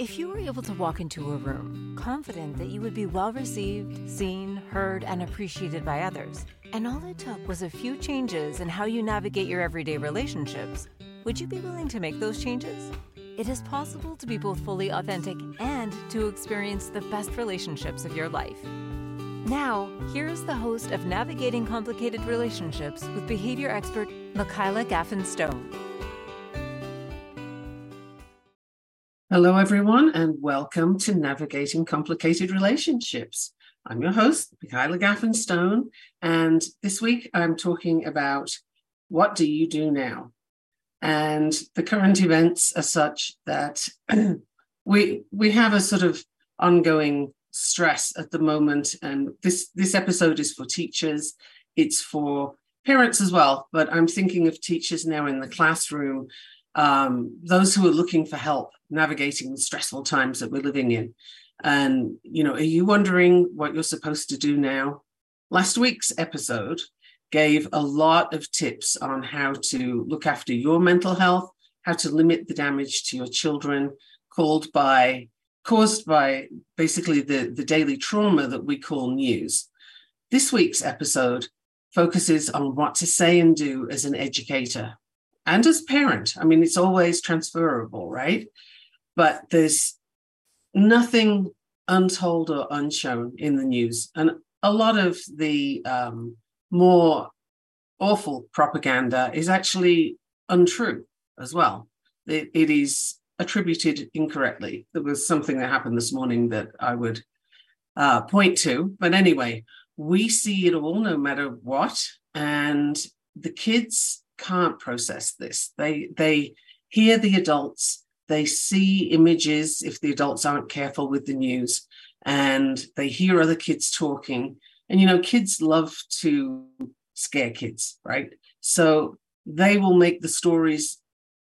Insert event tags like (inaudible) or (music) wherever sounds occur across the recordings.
If you were able to walk into a room confident that you would be well received, seen, heard, and appreciated by others, and all it took was a few changes in how you navigate your everyday relationships, would you be willing to make those changes? It is possible to be both fully authentic and to experience the best relationships of your life. Now, here is the host of Navigating Complicated Relationships with behavior expert Michaela Gaffen Stone. Hello, everyone, and welcome to Navigating Complicated Relationships. I'm your host, Michaela Gaffen Stone, and this week I'm talking about what do you do now? And the current events are such that (clears throat) we we have a sort of ongoing stress at the moment, and this this episode is for teachers. It's for parents as well, but I'm thinking of teachers now in the classroom um, those who are looking for help navigating the stressful times that we're living in. And, you know, are you wondering what you're supposed to do now? Last week's episode gave a lot of tips on how to look after your mental health, how to limit the damage to your children called by caused by basically the, the daily trauma that we call news. This week's episode focuses on what to say and do as an educator and as parent. I mean, it's always transferable, right? But there's nothing untold or unshown in the news. And a lot of the um, more awful propaganda is actually untrue as well. it, it is attributed incorrectly. There was something that happened this morning that I would uh, point to. But anyway, we see it all no matter what. And the kids can't process this. They they hear the adults, they see images if the adults aren't careful with the news, and they hear other kids talking. And you know, kids love to scare kids, right? So they will make the stories,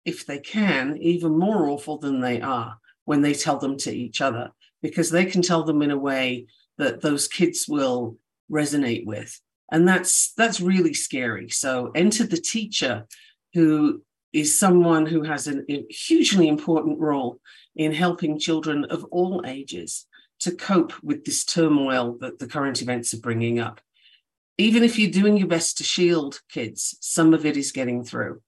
if they can, even more awful than they are when they tell them to each other, because they can tell them in a way that those kids will resonate with and that's that's really scary. So enter the teacher who is someone who has an, a hugely important role in helping children of all ages to cope with this turmoil that the current events are bringing up. Even if you're doing your best to shield kids some of it is getting through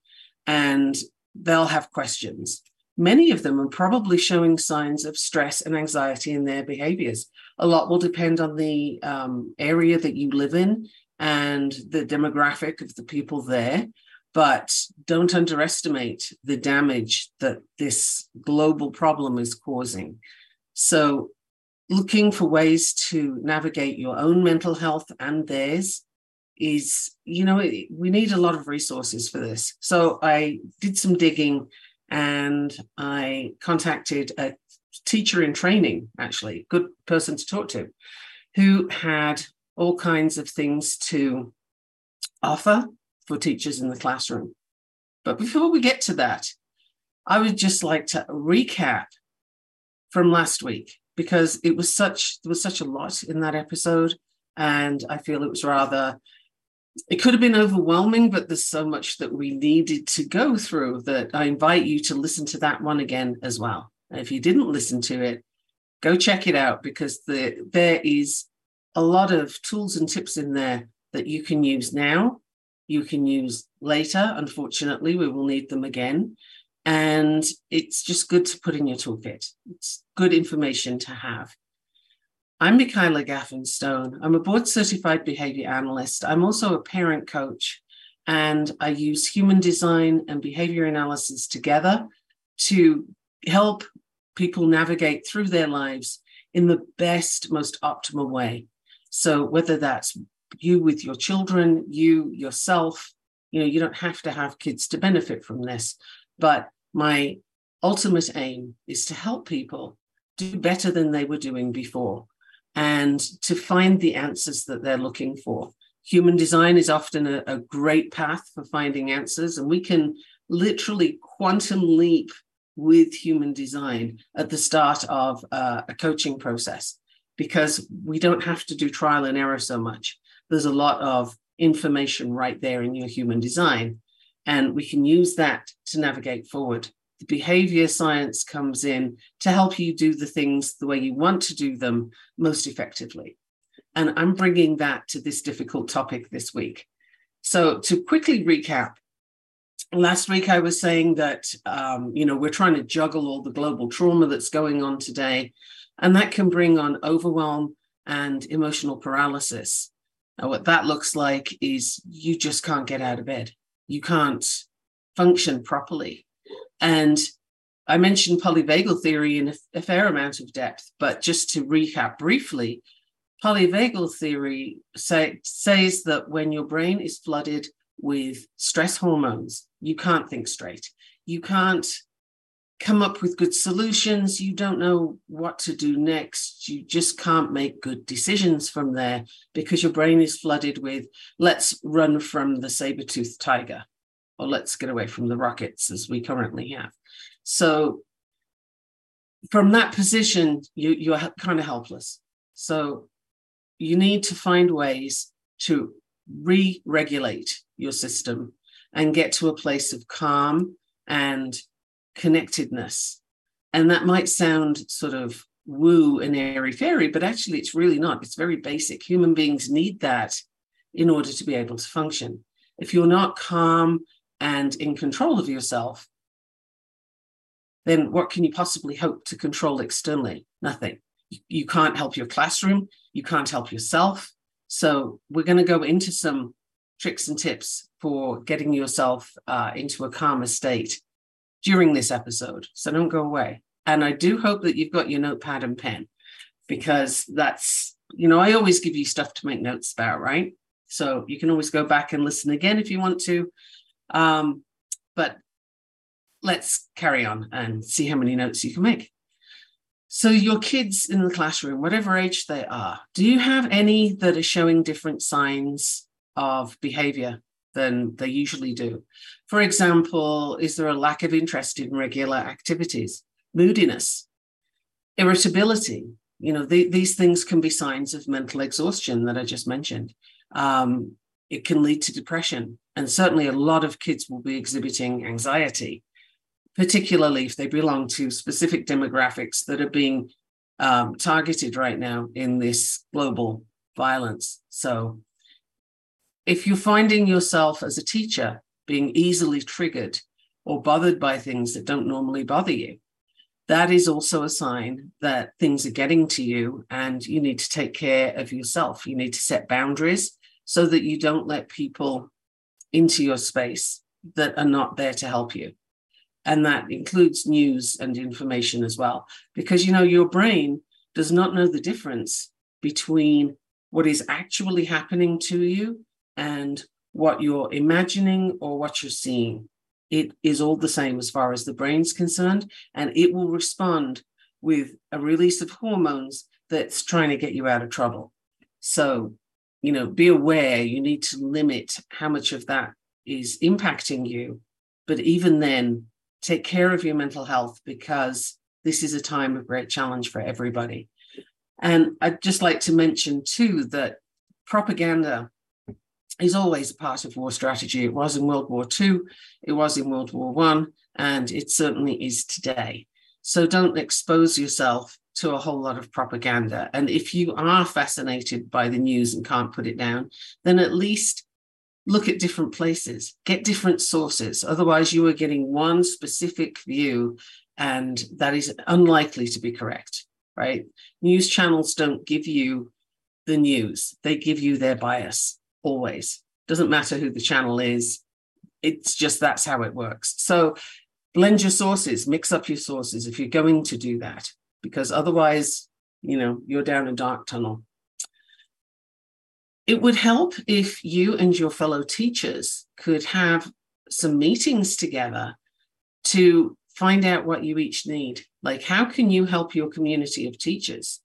and they'll have questions. Many of them are probably showing signs of stress and anxiety in their behaviors. A lot will depend on the um, area that you live in and the demographic of the people there. But don't underestimate the damage that this global problem is causing. So, looking for ways to navigate your own mental health and theirs is, you know, we need a lot of resources for this. So, I did some digging and I contacted a teacher in training, actually, good person to talk to, who had all kinds of things to offer for teachers in the classroom. But before we get to that, I would just like to recap from last week because it was such there was such a lot in that episode and I feel it was rather it could have been overwhelming but there's so much that we needed to go through that I invite you to listen to that one again as well. And if you didn't listen to it, go check it out because the there is a lot of tools and tips in there that you can use now, you can use later. Unfortunately, we will need them again. And it's just good to put in your toolkit. It's good information to have. I'm Michaela Gaffen Stone. I'm a board certified behavior analyst. I'm also a parent coach, and I use human design and behavior analysis together to help people navigate through their lives in the best, most optimal way. So whether that's you with your children, you yourself, you know, you don't have to have kids to benefit from this. But my ultimate aim is to help people do better than they were doing before and to find the answers that they're looking for. Human design is often a, a great path for finding answers, and we can literally quantum leap with human design at the start of uh, a coaching process because we don't have to do trial and error so much. There's a lot of information right there in your human design. And we can use that to navigate forward The behavior science comes in to help you do the things the way you want to do them most effectively. And I'm bringing that to this difficult topic this week. So, to quickly recap, last week I was saying that, um, you know, we're trying to juggle all the global trauma that's going on today, and that can bring on overwhelm and emotional paralysis. Now, what that looks like is you just can't get out of bed. You can't function properly. And I mentioned polyvagal theory in a, a fair amount of depth, but just to recap briefly, polyvagal theory say, says that when your brain is flooded with stress hormones, you can't think straight. You can't come up with good solutions. You don't know what to do next. You just can't make good decisions from there because your brain is flooded with let's run from the saber toothed tiger or let's get away from the rockets as we currently have. So, from that position, you, you're kind of helpless. So, you need to find ways to re regulate your system and get to a place of calm and connectedness. And that might sound sort of woo and airy fairy, but actually it's really not. It's very basic. Human beings need that in order to be able to function. If you're not calm and in control of yourself, then what can you possibly hope to control externally? Nothing. You can't help your classroom. You can't help yourself. So we're going to go into some tricks and tips for getting yourself uh, into a calmer state during this episode. So don't go away. And I do hope that you've got your notepad and pen because that's, you know, I always give you stuff to make notes about, right? So you can always go back and listen again if you want to. Um, but let's carry on and see how many notes you can make. So, your kids in the classroom, whatever age they are, do you have any that are showing different signs of behavior than they usually do. For example, is there a lack of interest in regular activities, moodiness, irritability? You know, the, these things can be signs of mental exhaustion that I just mentioned. Um, it can lead to depression. And certainly a lot of kids will be exhibiting anxiety, particularly if they belong to specific demographics that are being um, targeted right now in this global violence. So if you're finding yourself as a teacher being easily triggered or bothered by things that don't normally bother you, that is also a sign that things are getting to you and you need to take care of yourself. You need to set boundaries so that you don't let people into your space that are not there to help you. And that includes news and information as well. Because, you know, your brain does not know the difference between what is actually happening to you and what you're imagining or what you're seeing. It is all the same as far as the brain's concerned, and it will respond with a release of hormones that's trying to get you out of trouble. So, you know, be aware you need to limit how much of that is impacting you. But even then, take care of your mental health because this is a time of great challenge for everybody. And I'd just like to mention, too, that propaganda is always a part of war strategy. It was in World War II, it was in World War One, and it certainly is today. So don't expose yourself to a whole lot of propaganda. And if you are fascinated by the news and can't put it down, then at least look at different places, get different sources. Otherwise, you are getting one specific view, and that is unlikely to be correct, right? News channels don't give you the news, they give you their bias always. Doesn't matter who the channel is. It's just that's how it works. So blend your sources, mix up your sources if you're going to do that, because otherwise, you know, you're down a dark tunnel. It would help if you and your fellow teachers could have some meetings together to find out what you each need. Like, how can you help your community of teachers?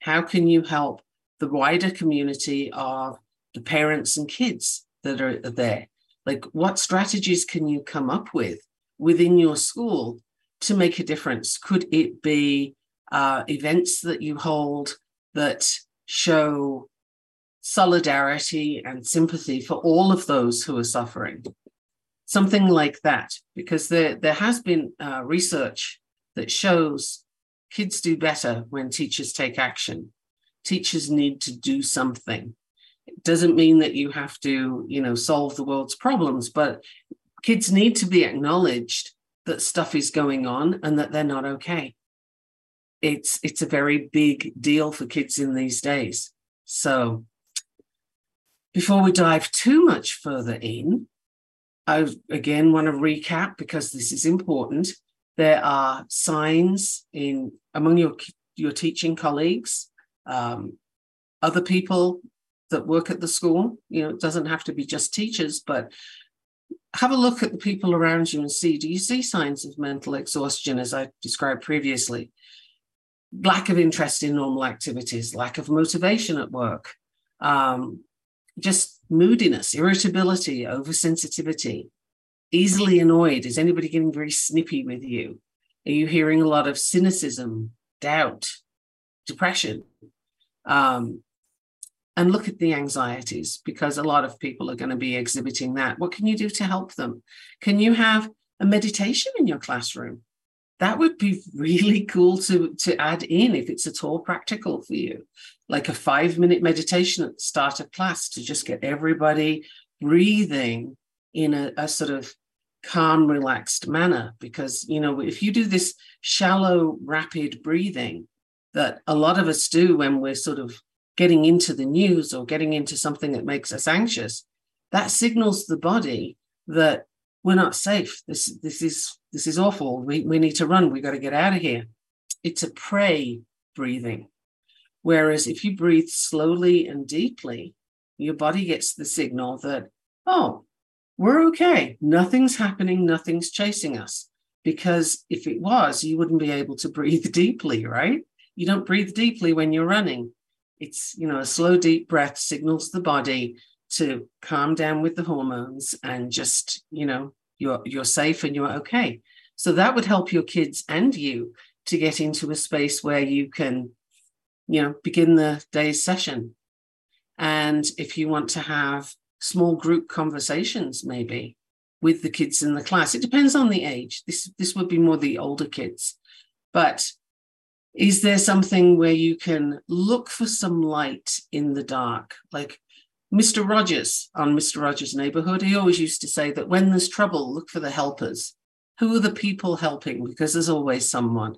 How can you help the wider community of the parents and kids that are there. Like, what strategies can you come up with within your school to make a difference? Could it be uh, events that you hold that show solidarity and sympathy for all of those who are suffering? something like that, because there, there has been uh, research that shows kids do better when teachers take action. Teachers need to do something. It doesn't mean that you have to, you know, solve the world's problems, but kids need to be acknowledged that stuff is going on and that they're not okay. It's it's a very big deal for kids in these days. So before we dive too much further in, I again want to recap because this is important. There are signs in among your your teaching colleagues, um, other people that work at the school. You know, it doesn't have to be just teachers, but have a look at the people around you and see do you see signs of mental exhaustion as I described previously? Lack of interest in normal activities, lack of motivation at work, um, just moodiness, irritability, oversensitivity, easily annoyed. Is anybody getting very snippy with you? Are you hearing a lot of cynicism, doubt, depression? Um, and look at the anxieties because a lot of people are going to be exhibiting that. What can you do to help them? Can you have a meditation in your classroom? That would be really cool to, to add in if it's at all practical for you like a five minute meditation at the start of class to just get everybody breathing in a, a, sort of calm, relaxed manner. Because, you know, if you do this shallow, rapid breathing that a lot of us do when we're sort of getting into the news or getting into something that makes us anxious, that signals the body that we're not safe. This, this is this is awful. We, we need to run. We got to get out of here. It's a prey breathing. Whereas if you breathe slowly and deeply, your body gets the signal that, oh, we're okay. Nothing's happening. Nothing's chasing us. Because if it was, you wouldn't be able to breathe (laughs) deeply, right? You don't breathe deeply when you're running. It's, you know, a slow, deep breath signals the body to calm down with the hormones and just, you know, you're you're safe and you're okay. So that would help your kids and you to get into a space where you can you know, begin the day's session. And if you want to have small group conversations, maybe with the kids in the class, it depends on the age. This this would be more the older kids, but is there something where you can look for some light in the dark, like Mr. Rogers on Mr. Rogers' Neighborhood? He always used to say that when there's trouble, look for the helpers. Who are the people helping? Because there's always someone.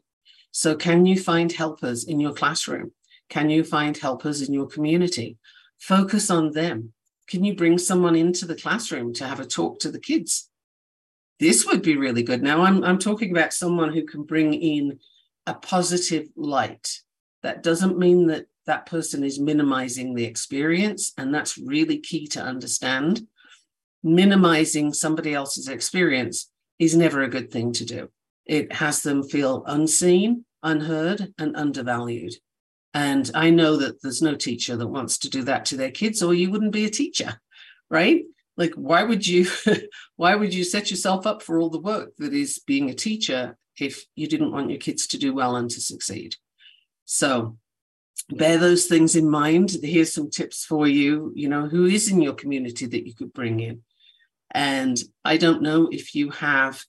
So, can you find helpers in your classroom? Can you find helpers in your community? Focus on them. Can you bring someone into the classroom to have a talk to the kids? This would be really good. Now, I'm, I'm talking about someone who can bring in a positive light. That doesn't mean that that person is minimizing the experience. And that's really key to understand. Minimizing somebody else's experience is never a good thing to do. It has them feel unseen, unheard, and undervalued. And I know that there's no teacher that wants to do that to their kids, or you wouldn't be a teacher, right? Like, why would you (laughs) why would you set yourself up for all the work that is being a teacher if you didn't want your kids to do well and to succeed? So bear those things in mind. Here's some tips for you, you know, who is in your community that you could bring in. And I don't know if you have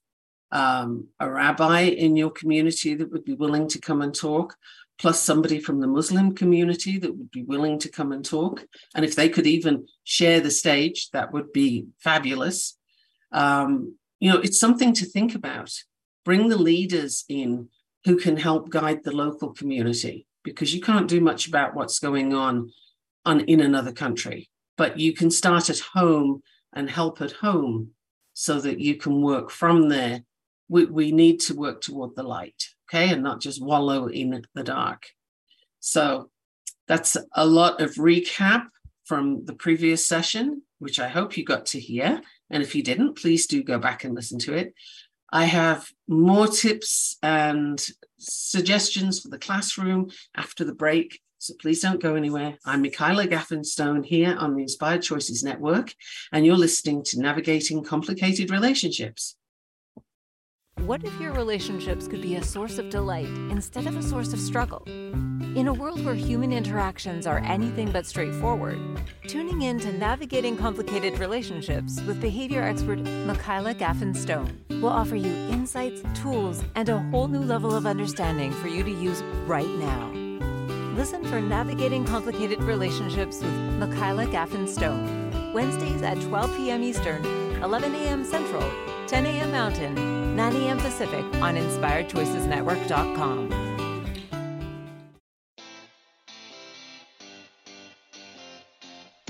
um, a rabbi in your community that would be willing to come and talk, plus somebody from the Muslim community that would be willing to come and talk. And if they could even share the stage, that would be fabulous. Um, you know, it's something to think about. Bring the leaders in who can help guide the local community because you can't do much about what's going on, on in another country, but you can start at home and help at home so that you can work from there we, we need to work toward the light, okay, and not just wallow in the dark. So that's a lot of recap from the previous session, which I hope you got to hear. And if you didn't, please do go back and listen to it. I have more tips and suggestions for the classroom after the break. So please don't go anywhere. I'm Michaela Gaffen Stone here on the Inspired Choices Network, and you're listening to Navigating Complicated Relationships. What if your relationships could be a source of delight instead of a source of struggle? In a world where human interactions are anything but straightforward, tuning in to Navigating Complicated Relationships with behavior expert Michaela Gaffen Stone will offer you insights, tools, and a whole new level of understanding for you to use right now. Listen for Navigating Complicated Relationships with Michaela Gaffen Stone, Wednesdays at 12 p.m. Eastern, 11 a.m. Central, 10 a.m. Mountain, 9 a.m. Pacific on InspiredChoicesNetwork.com.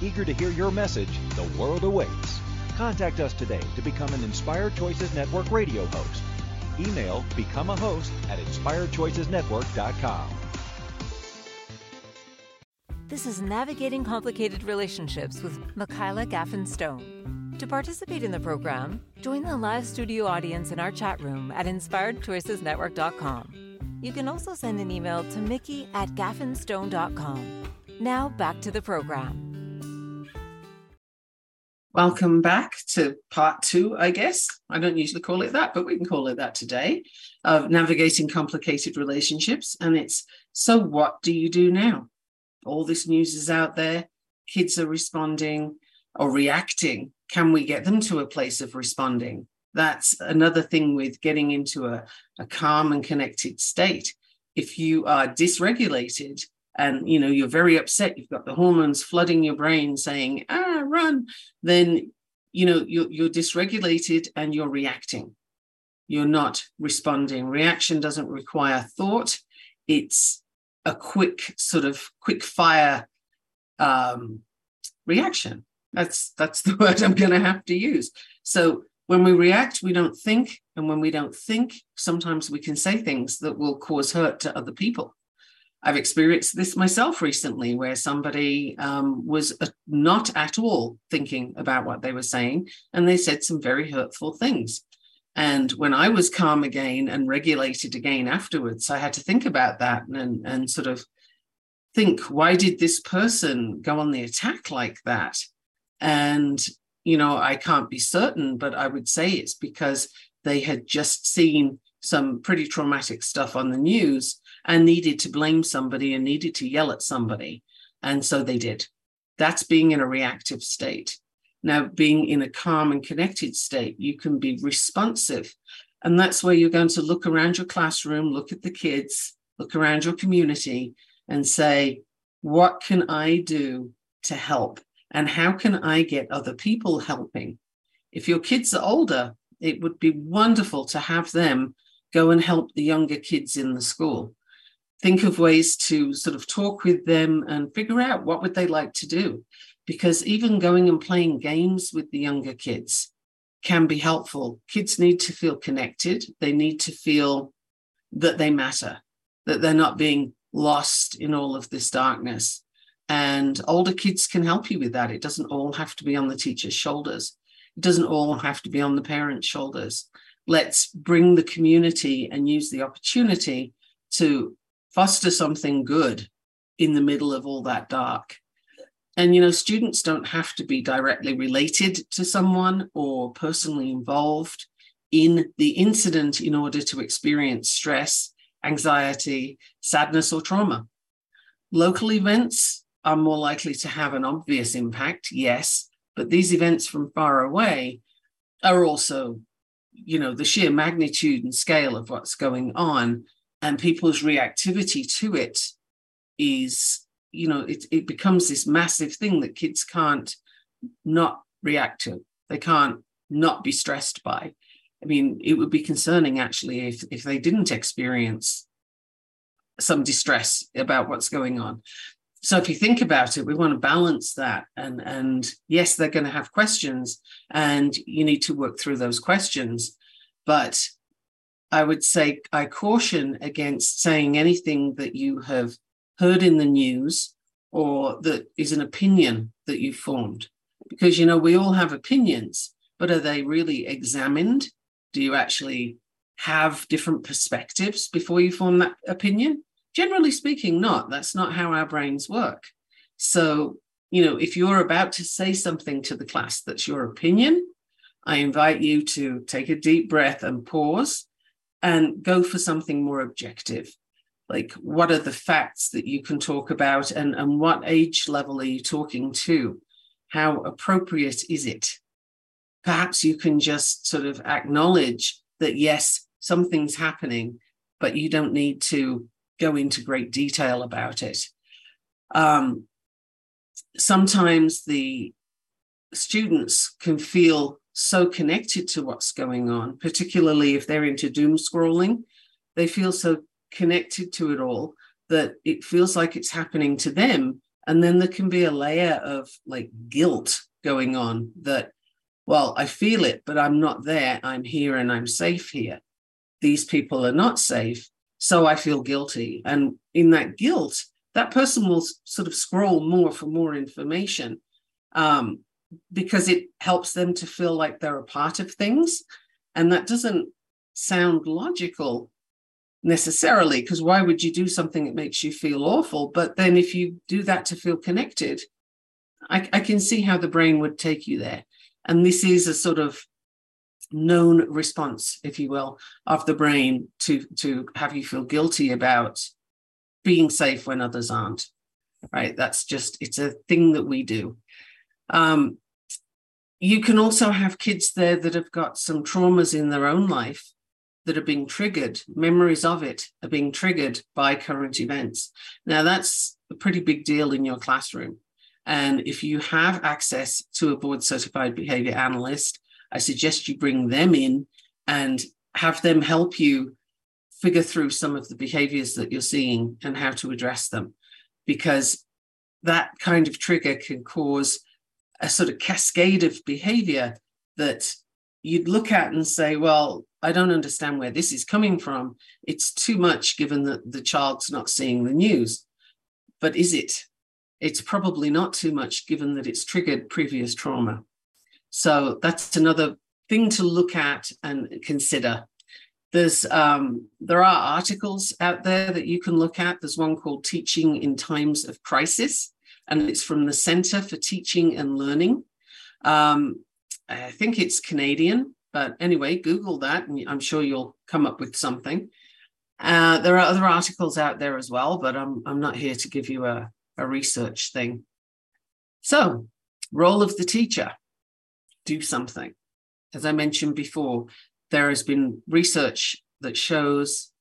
Eager to hear your message, the world awaits. Contact us today to become an Inspired Choices Network radio host. Email become a host at inspiredchoicesnetwork.com. This is Navigating Complicated Relationships with Michaela Gaffen Stone. To participate in the program, join the live studio audience in our chat room at inspiredchoicesnetwork.com. You can also send an email to mickey at gaffinstone.com. Now back to the program. Welcome back to part two, I guess. I don't usually call it that, but we can call it that today of navigating complicated relationships. And it's so, what do you do now? All this news is out there. Kids are responding or reacting. Can we get them to a place of responding? That's another thing with getting into a, a calm and connected state. If you are dysregulated, and you know you're very upset you've got the hormones flooding your brain saying ah run then you know you're, you're dysregulated and you're reacting. You're not responding. Reaction doesn't require thought. It's a quick sort of quick fire um, reaction. That's that's (laughs) the word i'm going to have to use. So when we react we don't think and when we don't think sometimes we can say things that will cause hurt to other people I've experienced this myself recently, where somebody um, was uh, not at all thinking about what they were saying, and they said some very hurtful things. And when I was calm again and regulated again afterwards, I had to think about that and, and sort of think, why did this person go on the attack like that? And, you know, I can't be certain, but I would say it's because they had just seen some pretty traumatic stuff on the news and needed to blame somebody and needed to yell at somebody. And so they did. That's being in a reactive state. Now, being in a calm and connected state, you can be responsive. And that's where you're going to look around your classroom, look at the kids, look around your community, and say, what can I do to help? And how can I get other people helping? If your kids are older, it would be wonderful to have them go and help the younger kids in the school. Think of ways to sort of talk with them and figure out what would they like to do because even going and playing games with the younger kids can be helpful. Kids need to feel connected. They need to feel that they matter that they're not being lost in all of this darkness. And older kids can help you with that. It doesn't all have to be on the teacher's shoulders. It doesn't all have to be on the parents shoulders let's bring the community and use the opportunity to foster something good in the middle of all that dark. And, you know, students don't have to be directly related to someone or personally involved in the incident in order to experience stress, anxiety, sadness, or trauma. Local events are more likely to have an obvious impact, yes, but these events from far away are also, you know, the sheer magnitude and scale of what's going on and people's reactivity to it is you know it, it becomes this massive thing that kids can't not react to. They can't not be stressed by. I mean it would be concerning actually if if they didn't experience some distress about what's going on so if you think about it we want to balance that and and yes they're going to have questions and you need to work through those questions but I would say I caution against saying anything that you have heard in the news or that is an opinion that you formed. Because, you know, we all have opinions, but are they really examined? Do you actually have different perspectives before you form that opinion? Generally speaking, not. That's not how our brains work. So, you know, if you're about to say something to the class that's your opinion, I invite you to take a deep breath and pause and go for something more objective. Like, what are the facts that you can talk about, and, and what age level are you talking to? How appropriate is it? Perhaps you can just sort of acknowledge that, yes, something's happening, but you don't need to go into great detail about it. Um, sometimes the students can feel so connected to what's going on, particularly if they're into doom scrolling. They feel so connected to it all that it feels like it's happening to them. And then there can be a layer of like guilt going on that, well, I feel it, but I'm not there. I'm here and I'm safe here. These people are not safe. So I feel guilty. And in that guilt, that person will sort of scroll more for more information. Um, because it helps them to feel like they're a part of things. And that doesn't sound logical necessarily, because why would you do something that makes you feel awful? But then if you do that to feel connected, I, I can see how the brain would take you there. And this is a sort of known response, if you will, of the brain to, to have you feel guilty about being safe when others aren't. Right. That's just, it's a thing that we do. Um, you can also have kids there that have got some traumas in their own life that are being triggered, memories of it are being triggered by current events. Now, that's a pretty big deal in your classroom. And if you have access to a board certified behavior analyst, I suggest you bring them in and have them help you figure through some of the behaviors that you're seeing and how to address them. Because that kind of trigger can cause a sort of cascade of behavior that you'd look at and say, well, I don't understand where this is coming from. It's too much given that the child's not seeing the news. But is it? It's probably not too much given that it's triggered previous trauma. So that's another thing to look at and consider. There's um, there are articles out there that you can look at. There's one called Teaching in Times of Crisis, and it's from the Center for Teaching and Learning. Um, I think it's Canadian, but anyway, Google that, and I'm sure you'll come up with something. Uh, there are other articles out there as well, but I'm I'm not here to give you a, a research thing. So, role of the teacher: do something. As I mentioned before, there has been research that shows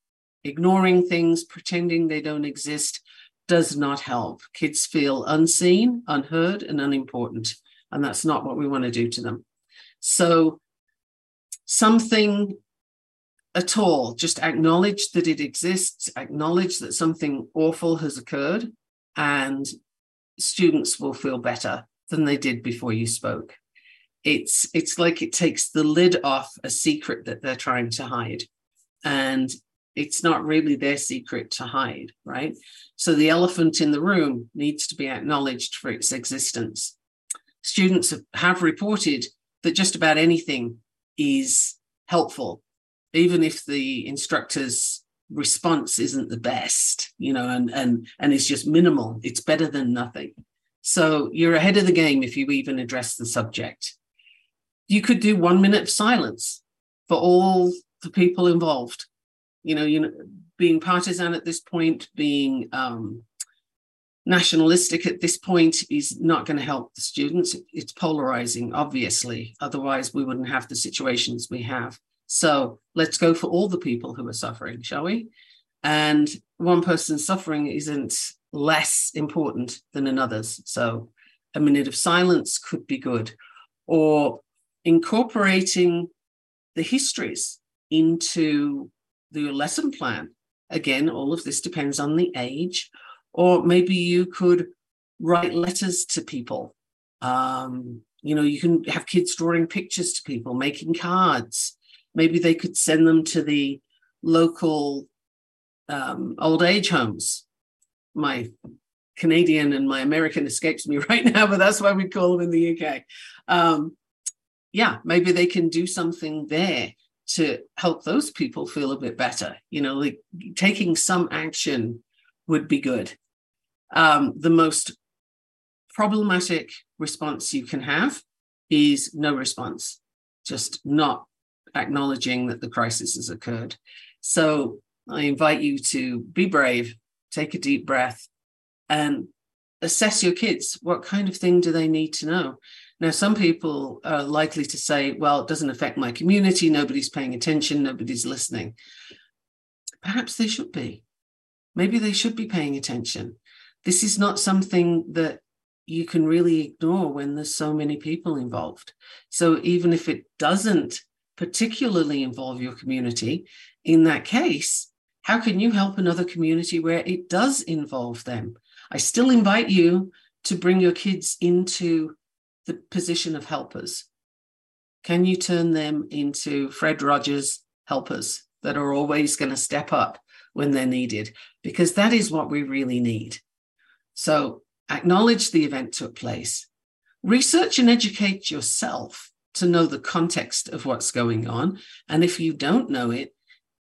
ignoring things, pretending they don't exist, does not help. Kids feel unseen, unheard, and unimportant. And that's not what we want to do to them. So, something at all, just acknowledge that it exists, acknowledge that something awful has occurred, and students will feel better than they did before you spoke. It's, it's like it takes the lid off a secret that they're trying to hide. And it's not really their secret to hide, right? So the elephant in the room needs to be acknowledged for its existence. Students have reported that just about anything is helpful, even if the instructor's response isn't the best, you know, and and and it's just minimal. It's better than nothing. So you're ahead of the game if you even address the subject. You could do one minute of silence for all the people involved you know, you know, being partisan at this point, being um, nationalistic at this point is not going to help the students. It's polarizing, obviously. Otherwise, we wouldn't have the situations we have. So let's go for all the people who are suffering, shall we? And one person's suffering isn't less important than another's. So a minute of silence could be good. Or incorporating the histories into the lesson plan. Again, all of this depends on the age. Or maybe you could write letters to people. Um, you know, you can have kids drawing pictures to people, making cards. Maybe they could send them to the local um, old age homes. My Canadian and my American (laughs) escapes me right now, but that's why we call them in the UK. Um, yeah, maybe they can do something there to help those people feel a bit better. You know, like taking some action would be good. Um, the most problematic response you can have is no response, just not acknowledging that the crisis has occurred. So I invite you to be brave, take a deep breath, and assess your kids. What kind of thing do they need to know? Now, some people are likely to say, well, it doesn't affect my community. Nobody's paying attention. Nobody's listening. Perhaps they should be. Maybe they should be paying attention. This is not something that you can really ignore when there's so many people involved. So even if it doesn't particularly involve your community, in that case, how can you help another community where it does involve them? I still invite you to bring your kids into the position of helpers. Can you turn them into Fred Rogers helpers that are always going to step up when they're needed? Because that is what we really need. So acknowledge the event took place, research and educate yourself to know the context of what's going on. And if you don't know it,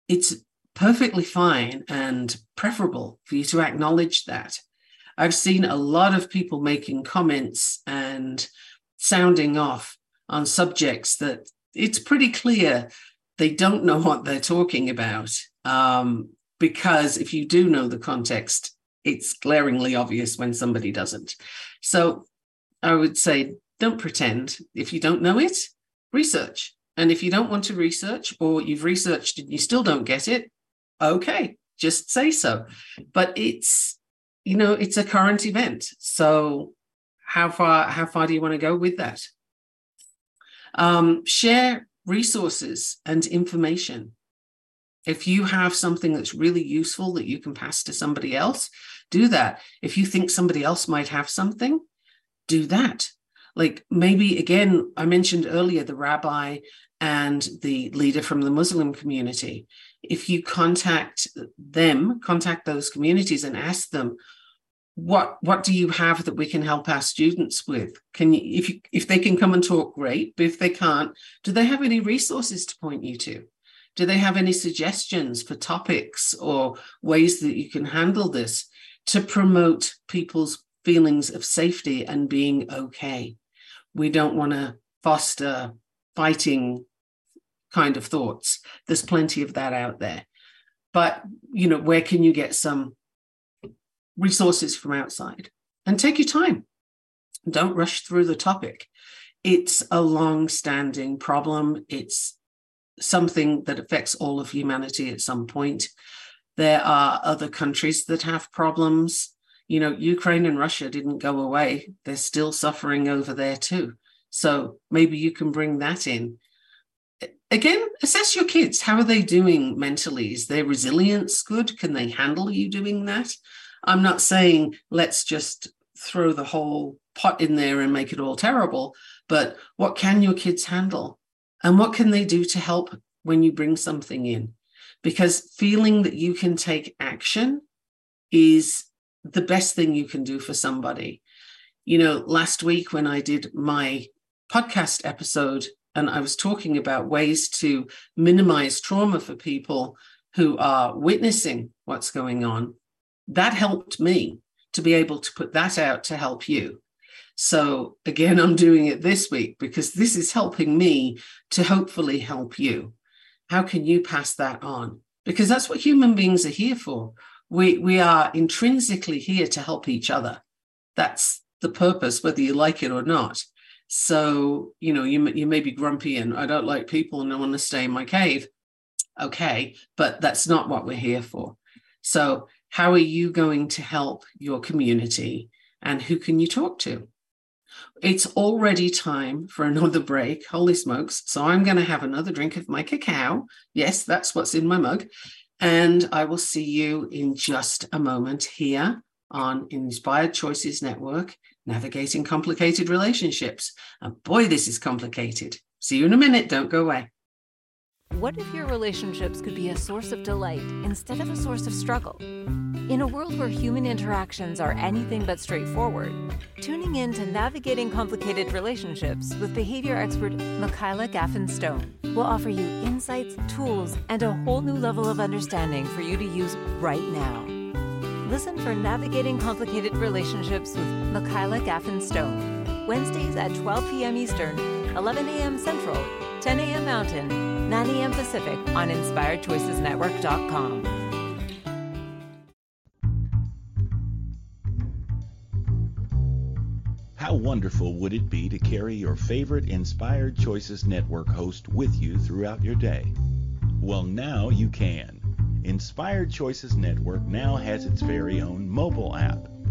it's perfectly fine and preferable for you to acknowledge that. I've seen a lot of people making comments and sounding off on subjects that it's pretty clear they don't know what they're talking about. Um, because if you do know the context, it's glaringly obvious when somebody doesn't. So I would say, don't pretend. If you don't know it, research. And if you don't want to research or you've researched and you still don't get it, okay, just say so. But it's you know, it's a current event. So how far how far do you want to go with that? Um, share resources and information. If you have something that's really useful that you can pass to somebody else, do that. If you think somebody else might have something, do that. Like maybe again, I mentioned earlier the rabbi and the leader from the Muslim community. If you contact them, contact those communities and ask them, what what do you have that we can help our students with? Can you if you if they can come and talk great but if they can't do they have any resources to point you to? Do they have any suggestions for topics or ways that you can handle this to promote people's feelings of safety and being okay? We don't want to foster fighting kind of thoughts. There's plenty of that out there. But you know where can you get some resources from outside and take your time. Don't rush through the topic. It's a long standing problem. It's something that affects all of humanity at some point. There are other countries that have problems. You know, Ukraine and Russia didn't go away, they're still suffering over there too. So maybe you can bring that in. Again, assess your kids. How are they doing mentally? Is their resilience good? Can they handle you doing that? I'm not saying let's just throw the whole pot in there and make it all terrible, but what can your kids handle? And what can they do to help when you bring something in? Because feeling that you can take action is the best thing you can do for somebody. You know, last week when I did my podcast episode and I was talking about ways to minimize trauma for people who are witnessing what's going on, that helped me to be able to put that out to help you. So again, I'm doing it this week because this is helping me to hopefully help you. How can you pass that on? Because that's what human beings are here for. We, we are intrinsically here to help each other. That's the purpose, whether you like it or not. So, you know, you, you may be grumpy and I don't like people and I want to stay in my cave. Okay, but that's not what we're here for. So how are you going to help your community and who can you talk to? It's already time for another break. Holy smokes. So I'm going to have another drink of my cacao. Yes, that's what's in my mug. And I will see you in just a moment here on Inspired Choices Network, Navigating Complicated Relationships. And boy, this is complicated. See you in a minute. Don't go away. What if your relationships could be a source of delight instead of a source of struggle? In a world where human interactions are anything but straightforward, tuning in to Navigating Complicated Relationships with behavior expert Michaela Gaffen Stone will offer you insights, tools, and a whole new level of understanding for you to use right now. Listen for Navigating Complicated Relationships with Michaela Gaffen Stone, Wednesdays at 12 p.m. Eastern, 11 a.m. Central, 10 a.m. Mountain, 9 a.m. Pacific on InspiredChoicesNetwork.com. How wonderful would it be to carry your favorite Inspired Choices Network host with you throughout your day? Well, now you can. Inspired Choices Network now has its very own mobile app.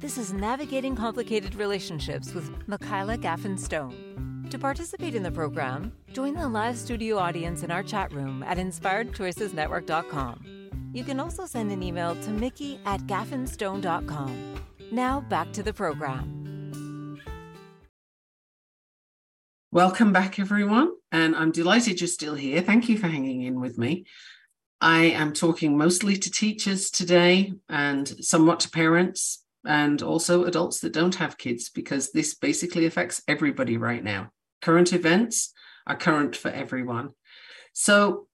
This is Navigating Complicated Relationships with Michaela Gaffen Stone. To participate in the program, join the live studio audience in our chat room at inspiredchoicesnetwork.com. You can also send an email to mikki at gaffenstone.com. Now back to the program. Welcome back, everyone. And I'm delighted you're still here. Thank you for hanging in with me. I am talking mostly to teachers today and somewhat to parents and also adults that don't have kids because this basically affects everybody right now. Current events are current for everyone. So,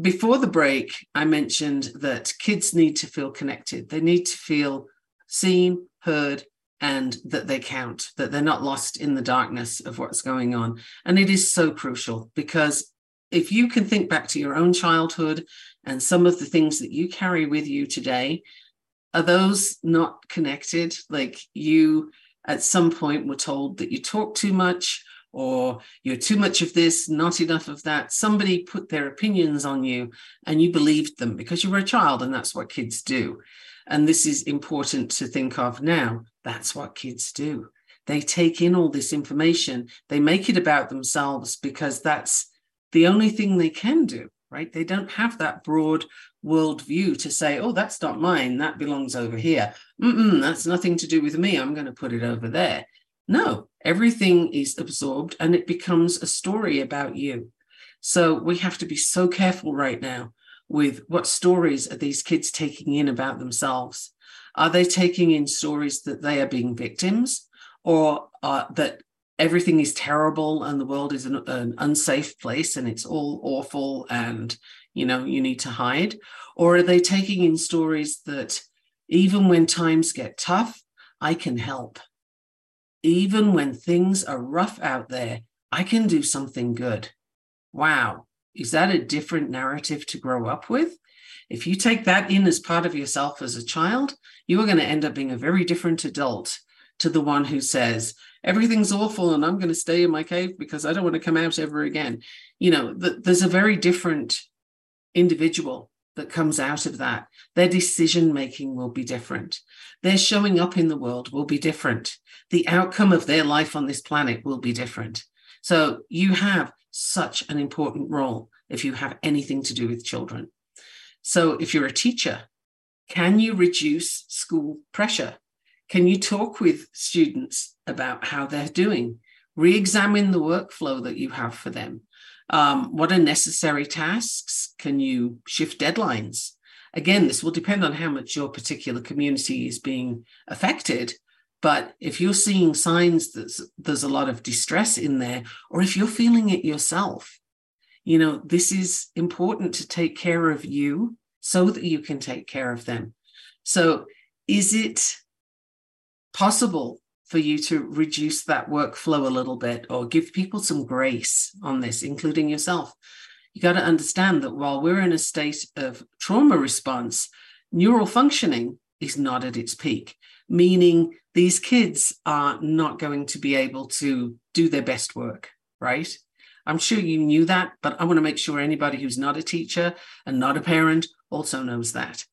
before the break, I mentioned that kids need to feel connected. They need to feel seen, heard, and that they count, that they're not lost in the darkness of what's going on. And it is so crucial because if you can think back to your own childhood and some of the things that you carry with you today, are those not connected? Like you at some point were told that you talk too much or you're too much of this, not enough of that. Somebody put their opinions on you and you believed them because you were a child and that's what kids do. And this is important to think of now. That's what kids do. They take in all this information, they make it about themselves because that's the only thing they can do, right? They don't have that broad worldview to say, oh, that's not mine, that belongs over here. Mm-mm, that's nothing to do with me, I'm going to put it over there. No, everything is absorbed and it becomes a story about you. So we have to be so careful right now with what stories are these kids taking in about themselves? Are they taking in stories that they are being victims or that everything is terrible and the world is an, an unsafe place and it's all awful and you know you need to hide or are they taking in stories that even when times get tough i can help even when things are rough out there, I can do something good. Wow. Is that a different narrative to grow up with? If you take that in as part of yourself as a child, you are going to end up being a very different adult to the one who says, everything's awful and I'm going to stay in my cave because I don't want to come out ever again. You know, th- there's a very different individual that comes out of that. Their decision making will be different. Their showing up in the world will be different. The outcome of their life on this planet will be different. So you have such an important role if you have anything to do with children. So if you're a teacher, can you reduce school pressure? Can you talk with students about how they're doing? Re examine the workflow that you have for them. Um, what are necessary tasks? Can you shift deadlines? Again, this will depend on how much your particular community is being affected. But if you're seeing signs that there's a lot of distress in there, or if you're feeling it yourself, you know, this is important to take care of you so that you can take care of them. So, is it possible for you to reduce that workflow a little bit or give people some grace on this, including yourself. You got to understand that while we're in a state of trauma response, neural functioning is not at its peak, meaning these kids are not going to be able to do their best work, right? I'm sure you knew that, but I want to make sure anybody who's not a teacher and not a parent also knows that.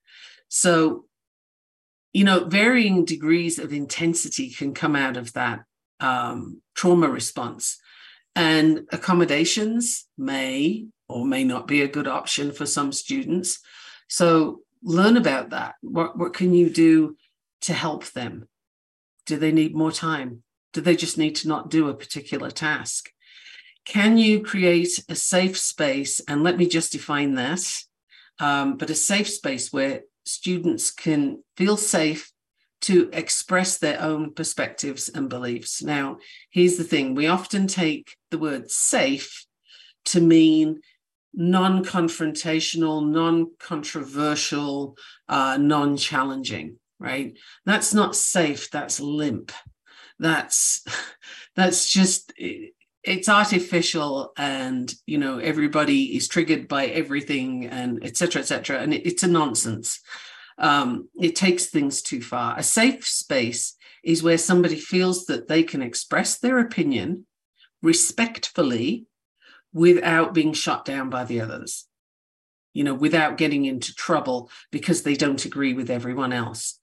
So, you know, varying degrees of intensity can come out of that um, trauma response. And accommodations may or may not be a good option for some students. So learn about that. What, what can you do to help them? Do they need more time? Do they just need to not do a particular task? Can you create a safe space? And let me just define that. Um, but a safe space where students can feel safe to express their own perspectives and beliefs. Now, here's the thing we often take the word safe to mean non confrontational, non controversial, uh, non challenging, right? That's not safe, that's limp. That's (laughs) that's just it's artificial and you know everybody is triggered by everything and etc etc and it, it's a nonsense. Um, it takes things too far. A safe space is where somebody feels that they can express their opinion respectfully without being shut down by the others. You know without getting into trouble because they don't agree with everyone else.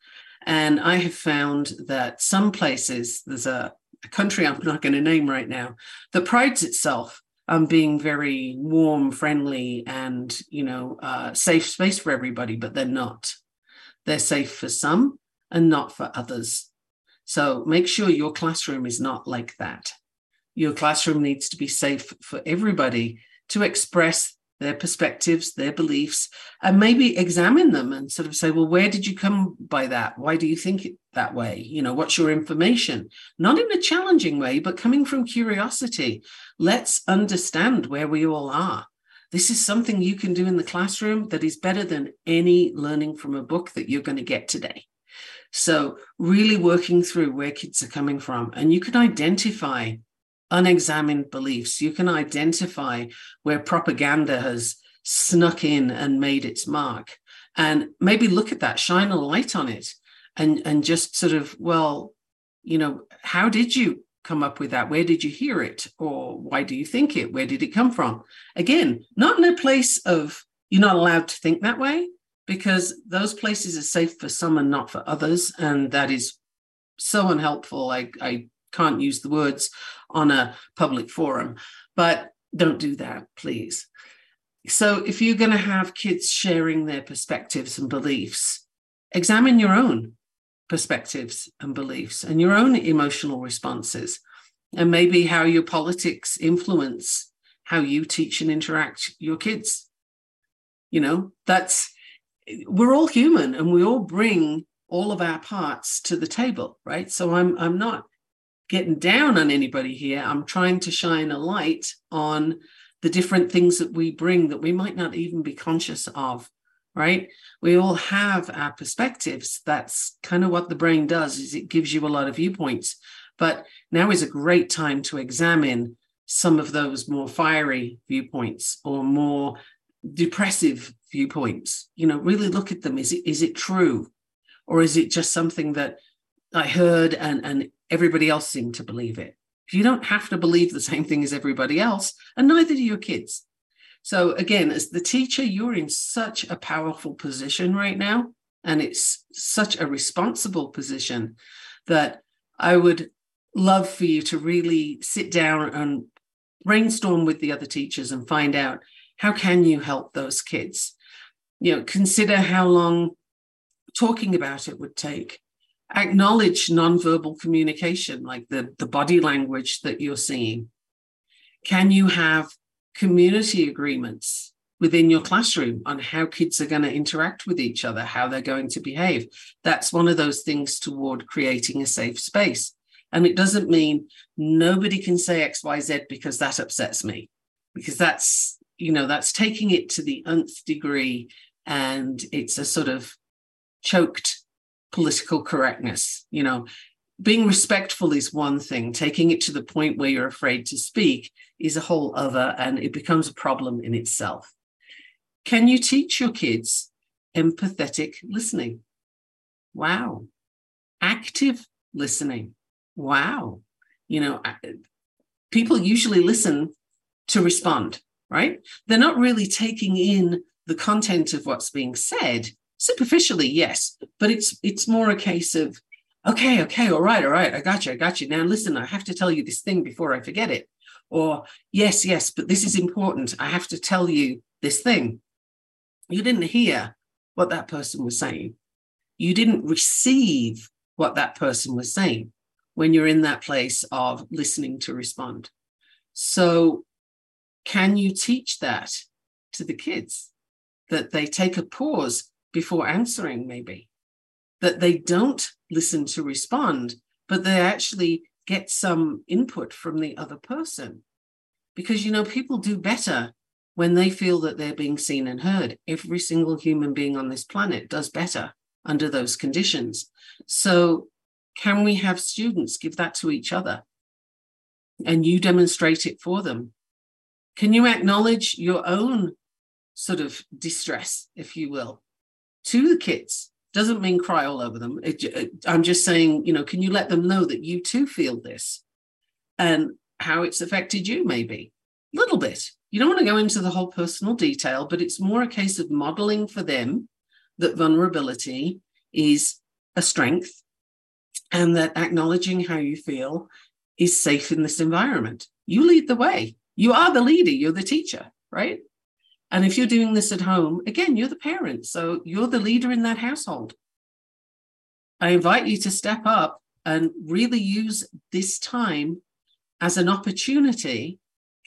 And i have found that some places there's a, a country i'm not going to name right now. That prides itself on being very warm friendly and you know uh, safe space for everybody but they're not. They're safe for some and not for others. So make sure your classroom is not like that. Your classroom needs to be safe for everybody to express their perspectives, their beliefs, and maybe examine them and sort of say, well, where did you come by that? Why do you think it that way? You know, what's your information? Not in a challenging way, but coming from curiosity. Let's understand where we all are. This is something you can do in the classroom that is better than any learning from a book that you're going to get today. So, really working through where kids are coming from, and you can identify unexamined beliefs. You can identify where propaganda has snuck in and made its mark. And maybe look at that, shine a light on it, and, and just sort of, well, you know, how did you come up with that? Where did you hear it? Or why do you think it? Where did it come from? Again, not in a place of you're not allowed to think that way, because those places are safe for some and not for others. And that is so unhelpful. I, I can't use the words on a public forum, but don't do that, please. So, if you're going to have kids sharing their perspectives and beliefs, examine your own perspectives and beliefs and your own emotional responses, and maybe how your politics influence how you teach and interact your kids. You know, that's we're all human and we all bring all of our parts to the table, right? So I'm I'm not getting down on anybody here. I'm trying to shine a light on the different things that we bring that we might not even be conscious of right? We all have our perspectives. That's kind of what the brain does is it gives you a lot of viewpoints. But now is a great time to examine some of those more fiery viewpoints or more depressive viewpoints. You know really look at them. Is it is it true? Or is it just something that i heard and and everybody else seemed to believe it. You don't have to believe the same thing as everybody else, and neither do your kids. So, again, as the teacher, you're in such a powerful position right now, and it's such a responsible position that I would love for you to really sit down and brainstorm with the other teachers and find out how can you help those kids you know consider how long talking about it would take acknowledge nonverbal communication, like the, the body language that you're seeing? Can you have community agreements within your classroom on how kids are going to interact with each other, how they're going to behave? That's one of those things toward creating a safe space. And it doesn't mean nobody can say XYZ because that upsets me, because that's, you know, that's taking it to the nth degree and it's a sort of choked political correctness. You know, being respectful is one thing, taking it to the point where you're afraid to speak is a whole other, and it becomes a problem in itself. Can you teach your kids empathetic listening? Wow. Active listening. Wow. You know, people usually listen to respond, right? They're not really taking in the content of what's being said Superficially, yes, but it's it's more a case of, okay, okay, all right, all right, I got you, I got you. Now listen, I have to tell you this thing before I forget it. Or yes, yes, but this is important. I have to tell you this thing. You didn't hear what that person was saying. You didn't receive what that person was saying when you're in that place of listening to respond. So, can you teach that to the kids that they take a pause before answering, maybe? That they don't listen to respond, but they actually get some input from the other person. Because, you know, people do better when they feel that they're being seen and heard. Every single human being on this planet does better under those conditions. So, can we have students give that to each other? And you demonstrate it for them. Can you acknowledge your own sort of distress, if you will, to the kids? Doesn't mean cry all over them. It, it, I'm just saying, you know, can you let them know that you too feel this and how it's affected you, maybe? A little bit. You don't want to go into the whole personal detail, but it's more a case of modeling for them that vulnerability is a strength and that acknowledging how you feel is safe in this environment. You lead the way. You are the leader, you're the teacher, right? And if you're doing this at home, again, you're the parent. So you're the leader in that household. I invite you to step up and really use this time as an opportunity.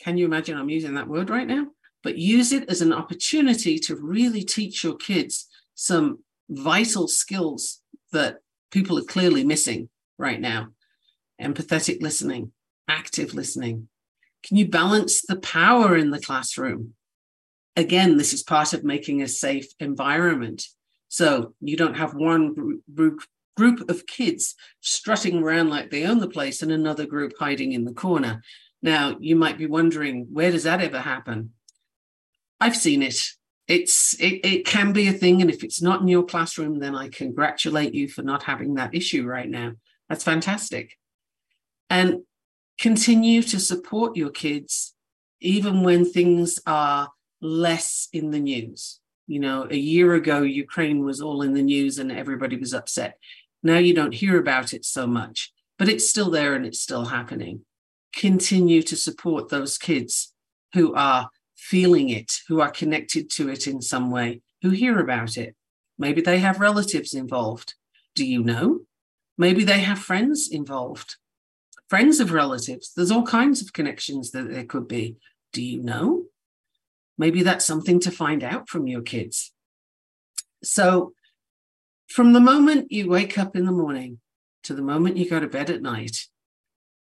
Can you imagine I'm using that word right now? But use it as an opportunity to really teach your kids some vital skills that people are clearly missing right now empathetic listening, active listening. Can you balance the power in the classroom? Again, this is part of making a safe environment. So you don't have one group, group of kids strutting around like they own the place and another group hiding in the corner. Now, you might be wondering, where does that ever happen? I've seen it it's it, it can be a thing and if it's not in your classroom then i congratulate you for not having that issue right now that's fantastic and continue to support your kids even when things are less in the news you know a year ago ukraine was all in the news and everybody was upset now you don't hear about it so much but it's still there and it's still happening continue to support those kids who are feeling it, who are connected to it in some way, who hear about it. Maybe they have relatives involved. Do you know? Maybe they have friends involved, friends of relatives. There's all kinds of connections that there could be. Do you know? Maybe that's something to find out from your kids. So, from the moment you wake up in the morning to the moment you go to bed at night,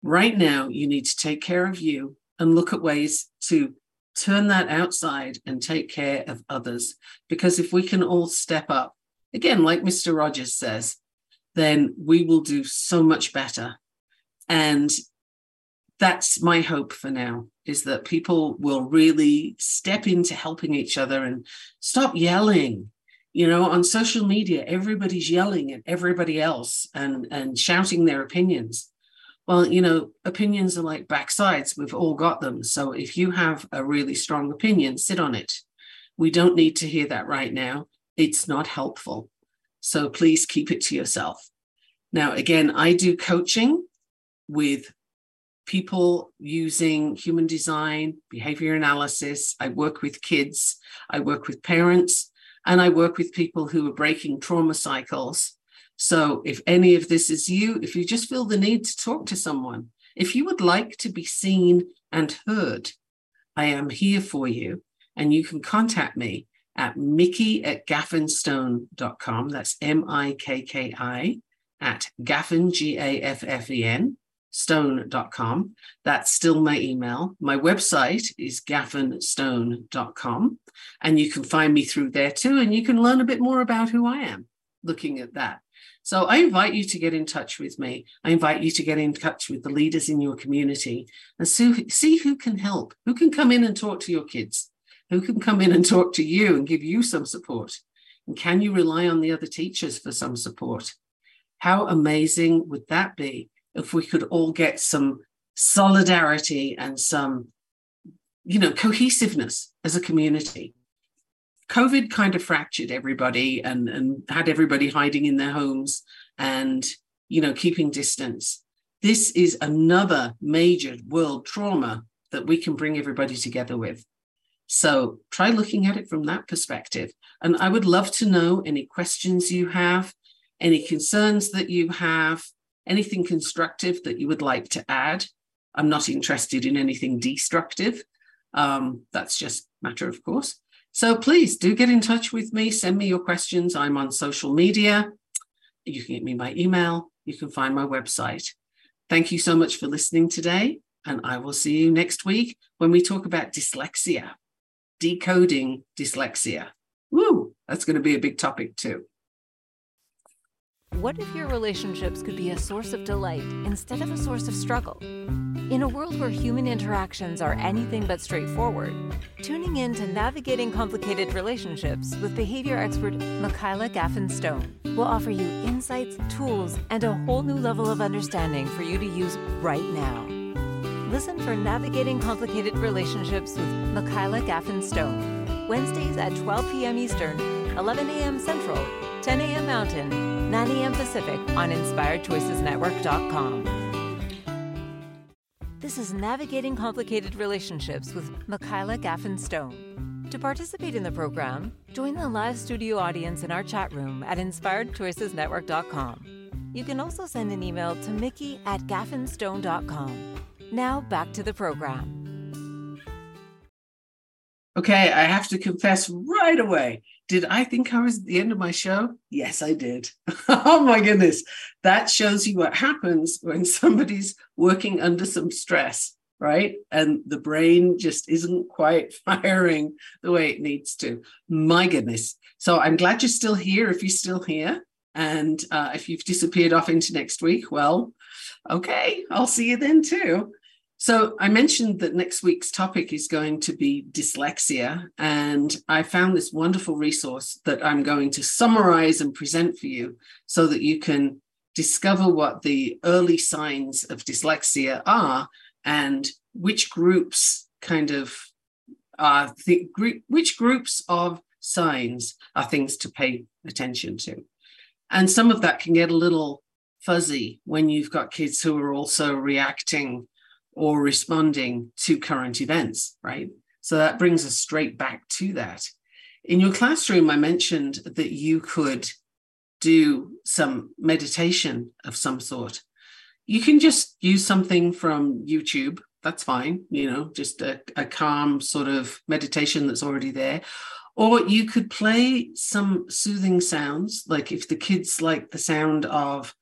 right now you need to take care of you and look at ways to turn that outside and take care of others. Because if we can all step up, again, like Mr. Rogers says, then we will do so much better. And that's my hope for now is that people will really step into helping each other and stop yelling. You know, on social media, everybody's yelling at everybody else and, and shouting their opinions. Well, you know, opinions are like backsides. We've all got them. So if you have a really strong opinion, sit on it. We don't need to hear that right now. It's not helpful. So please keep it to yourself. Now, again, I do coaching with people using human design, behavior analysis. I work with kids, I work with parents, and I work with people who are breaking trauma cycles so if any of this is you, if you just feel the need to talk to someone, if you would like to be seen and heard, I am here for you. And you can contact me at mikki at gaffenstone.com. That's M I K K I at gaffen, G A F F E N, stone.com. That's still my email. My website is gaffenstone.com. And you can find me through there too. And you can learn a bit more about who I am looking at that. So I invite you to get in touch with me. I invite you to get in touch with the leaders in your community and see, see who can help, who can come in and talk to your kids, who can come in and talk to you and give you some support. And can you rely on the other teachers for some support? How amazing would that be if we could all get some solidarity and some, you know, cohesiveness as a community? COVID kind of fractured everybody and, and had everybody hiding in their homes and, you know, keeping distance. This is another major world trauma that we can bring everybody together with. So try looking at it from that perspective. And I would love to know any questions you have, any concerns that you have, anything constructive that you would like to add. I'm not interested in anything destructive. Um, that's just matter of course. So please do get in touch with me. Send me your questions. I'm on social media. You can get me by email. You can find my website. Thank you so much for listening today. And I will see you next week when we talk about dyslexia, decoding dyslexia. Woo, that's going to be a big topic too. What if your relationships could be a source of delight instead of a source of struggle? In a world where human interactions are anything but straightforward, tuning in to Navigating Complicated Relationships with behavior expert Michaela Gaffen Stone will offer you insights, tools, and a whole new level of understanding for you to use right now. Listen for Navigating Complicated Relationships with Michaela Gaffen Stone, Wednesdays at 12 p.m. Eastern, 11 a.m. Central, 10 a.m. Mountain, 9 a.m. Pacific on InspiredChoicesNetwork.com. This is Navigating Complicated Relationships with Michaela Gaffen Stone. To participate in the program, join the live studio audience in our chat room at InspiredChoicesNetwork.com. You can also send an email to Mikki at gaffenstone.com. Now back to the program. Okay, I have to confess right away. Did I think I was at the end of my show? Yes, I did. (laughs) oh my goodness. That shows you what happens when somebody's working under some stress, right? And the brain just isn't quite (laughs) firing the way it needs to. My goodness. So I'm glad you're still here if you're still here. And uh, if you've disappeared off into next week, well, okay, I'll see you then too. So I mentioned that next week's topic is going to be dyslexia, and I found this wonderful resource that I'm going to summarize and present for you so that you can discover what the early signs of dyslexia are and which groups kind of are the group, which groups of signs are things to pay attention to. And some of that can get a little fuzzy when you've got kids who are also reacting or responding to current events, right? So that brings us straight back to that. In your classroom, I mentioned that you could do some meditation of some sort. You can just use something from YouTube. That's fine, you know, just a, a calm sort of meditation that's already there. Or you could play some soothing sounds, like if the kids like the sound of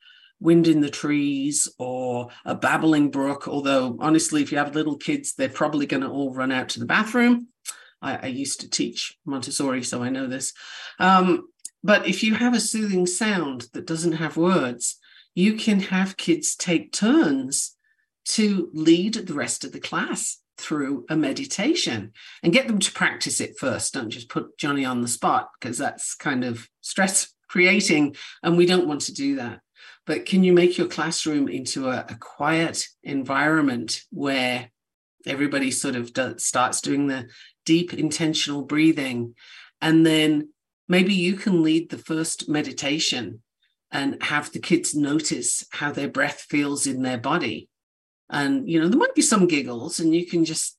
wind in the trees or a babbling brook. Although, honestly, if you have little kids, they're probably going to all run out to the bathroom. I, I, used to teach Montessori, so I know this. Um, but if you have a soothing sound that doesn't have words, you can have kids take turns to lead the rest of the class through a meditation and get them to practice it first. Don't just put Johnny on the spot because that's kind of stress creating, and we don't want to do that but can you make your classroom into a, a quiet environment where everybody sort of starts doing the deep intentional breathing? And then maybe you can lead the first meditation and have the kids notice how their breath feels in their body. And you know there might be some giggles and you can just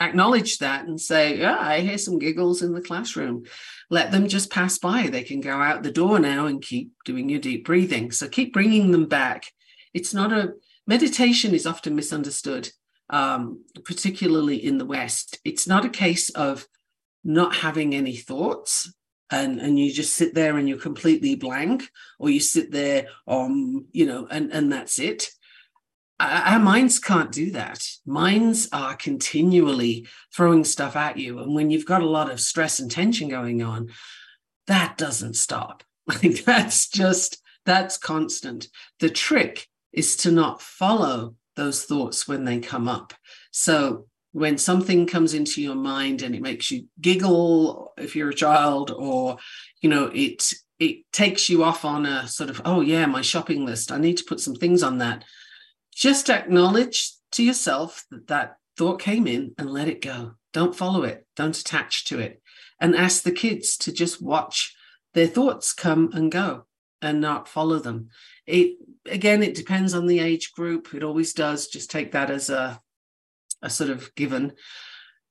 acknowledge that and say, Yeah, I hear some giggles in the classroom. Let them just pass by. They can go out the door now and keep doing your deep breathing. So keep bringing them back. It's not a meditation is often misunderstood, um, particularly in the West. It's not a case of not having any thoughts and and you just sit there and you're completely blank or you sit there um you know and and that's it our minds can't do that. Minds are continually throwing stuff at you. And when you've got a lot of stress and tension going on, that doesn't stop. (laughs) That's just, that's constant. The trick is to not follow those thoughts when they come up. So when something comes into your mind and it makes you giggle if you're a child or you know it it takes you off on a sort of oh yeah my shopping list i need to put some things on that just acknowledge to yourself that that thought came in and let it go. Don't follow it. Don't attach to it. and ask the kids to just watch their thoughts come and go and not follow them. It again, it depends on the age group. It always does. Just take that as a a sort of given.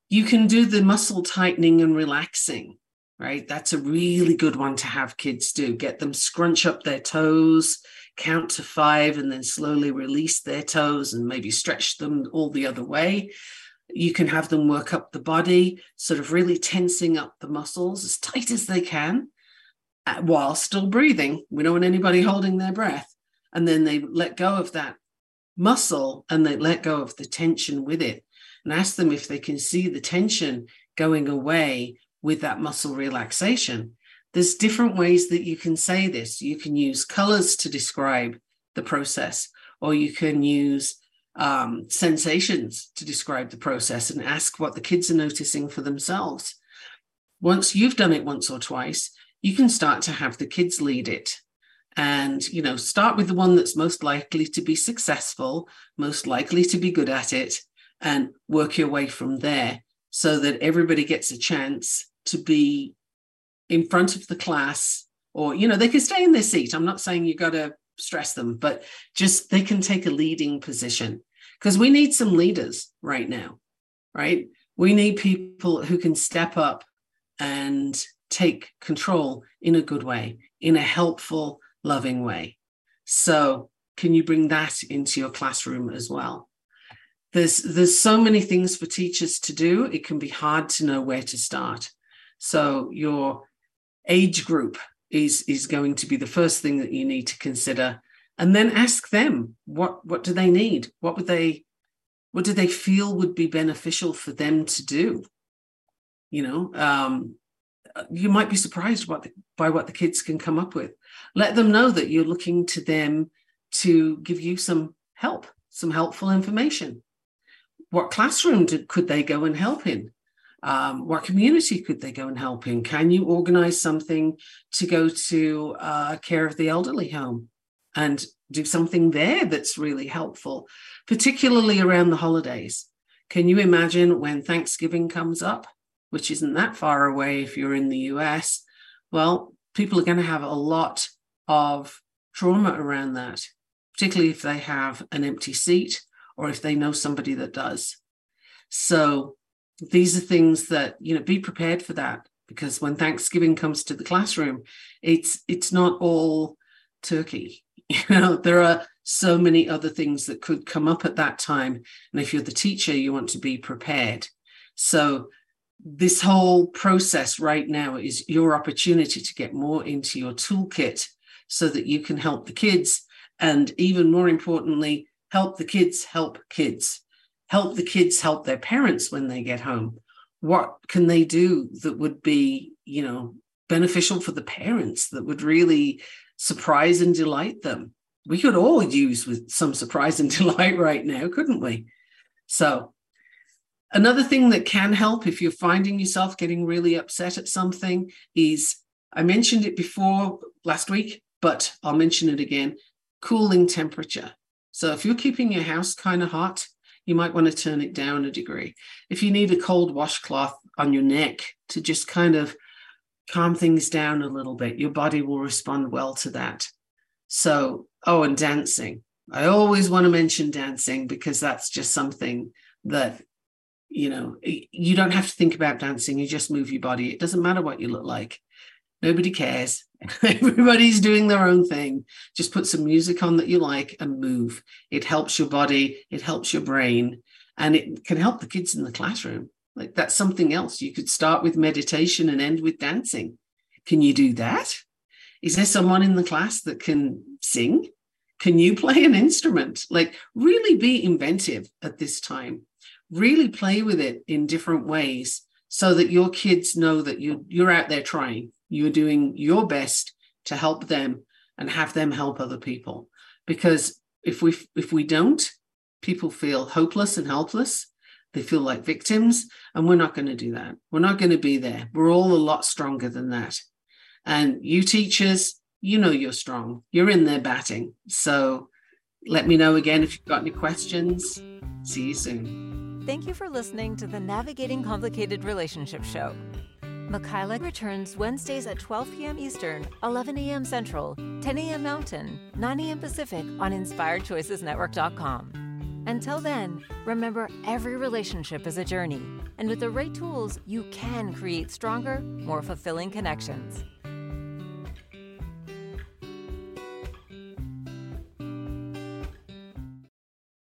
You can do the muscle tightening and relaxing, right? That's a really good one to have kids do. Get them scrunch up their toes, count to five, and then slowly release their toes and maybe stretch them all the other way. You can have them work up the body, sort of really tensing up the muscles as tight as they can uh, while still breathing. We don't want anybody holding their breath. And then they let go of that muscle and they let go of the tension with it and ask them if they can see the tension going away with that muscle relaxation. There's different ways that you can say this. You can use colors to describe the process, or you can use um, sensations to describe the process and ask what the kids are noticing for themselves. Once you've done it once or twice, you can start to have the kids lead it and you know start with the one that's most likely to be successful most likely to be good at it and work your way from there so that everybody gets a chance to be in front of the class or you know they can stay in their seat i'm not saying you got to stress them but just they can take a leading position because we need some leaders right now right we need people who can step up and take control in a good way in a helpful loving way. So, can you bring that into your classroom as well? There's there's so many things for teachers to do. It can be hard to know where to start. So, your age group is is going to be the first thing that you need to consider and then ask them what what do they need what would they what do they feel would be beneficial for them to do you know um, you might be surprised what the, by what the kids can come up with. Let them know that you're looking to them to give you some help, some helpful information. What classroom did, could they go and help in? Um, what community could they go and help in? Can you organize something to go to uh, care of the elderly home and do something there that's really helpful, particularly around the holidays? Can you imagine when Thanksgiving comes up? which isn't that far away if you're in the US, well, people are going to have a lot of trauma around that, particularly if they have an empty seat or if they know somebody that does. So these are things that, you know, be prepared for that because when Thanksgiving comes to the classroom, it's it's not all turkey. (laughs) You know, there are so many other things that could come up at that time. And if you're the teacher, you want to be prepared. So this whole process right now is your opportunity to get more into your toolkit so that you can help the kids and even more importantly help the kids help kids help the kids help their parents when they get home. What can they do that would be you know beneficial for the parents that would really surprise and delight them? We could all use with some surprise and (laughs) delight right now couldn't we? So Another thing that can help if you're finding yourself getting really upset at something is I mentioned it before last week, but I'll mention it again cooling temperature. So if you're keeping your house kind of hot, you might want to turn it down a degree. If you need a cold washcloth on your neck to just kind of calm things down a little bit, your body will respond well to that. So, oh, and dancing. I always want to mention dancing because that's just something that you know you don't have to think about dancing you just move your body it doesn't matter what you look like nobody cares (laughs) everybody's doing their own thing. Just put some music on that you like and move. It helps your body it helps your brain and it can help the kids in the classroom. Like that's something else. You could start with meditation and end with dancing. Can you do that? Is there someone in the class that can sing? Can you play an instrument? Like really be inventive at this time. Really play with it in different ways so that your kids know that you you're out there trying you're doing your best to help them and have them help other people. Because if we if we don't people feel hopeless and helpless. They feel like victims and we're not going to do that. We're not going to be there. We're all a lot stronger than that. And you teachers you know you're strong. You're in there batting. So let me know again if you've got any questions. See you soon. Thank you for listening to the Navigating Complicated Relationships show. Michaela returns Wednesdays at 12 p.m. Eastern, 11 a.m. Central, 10 a.m. Mountain, 9 a.m. Pacific on InspiredChoicesNetwork.com. Until then, remember every relationship is a journey, and with the right tools, you can create stronger, more fulfilling connections.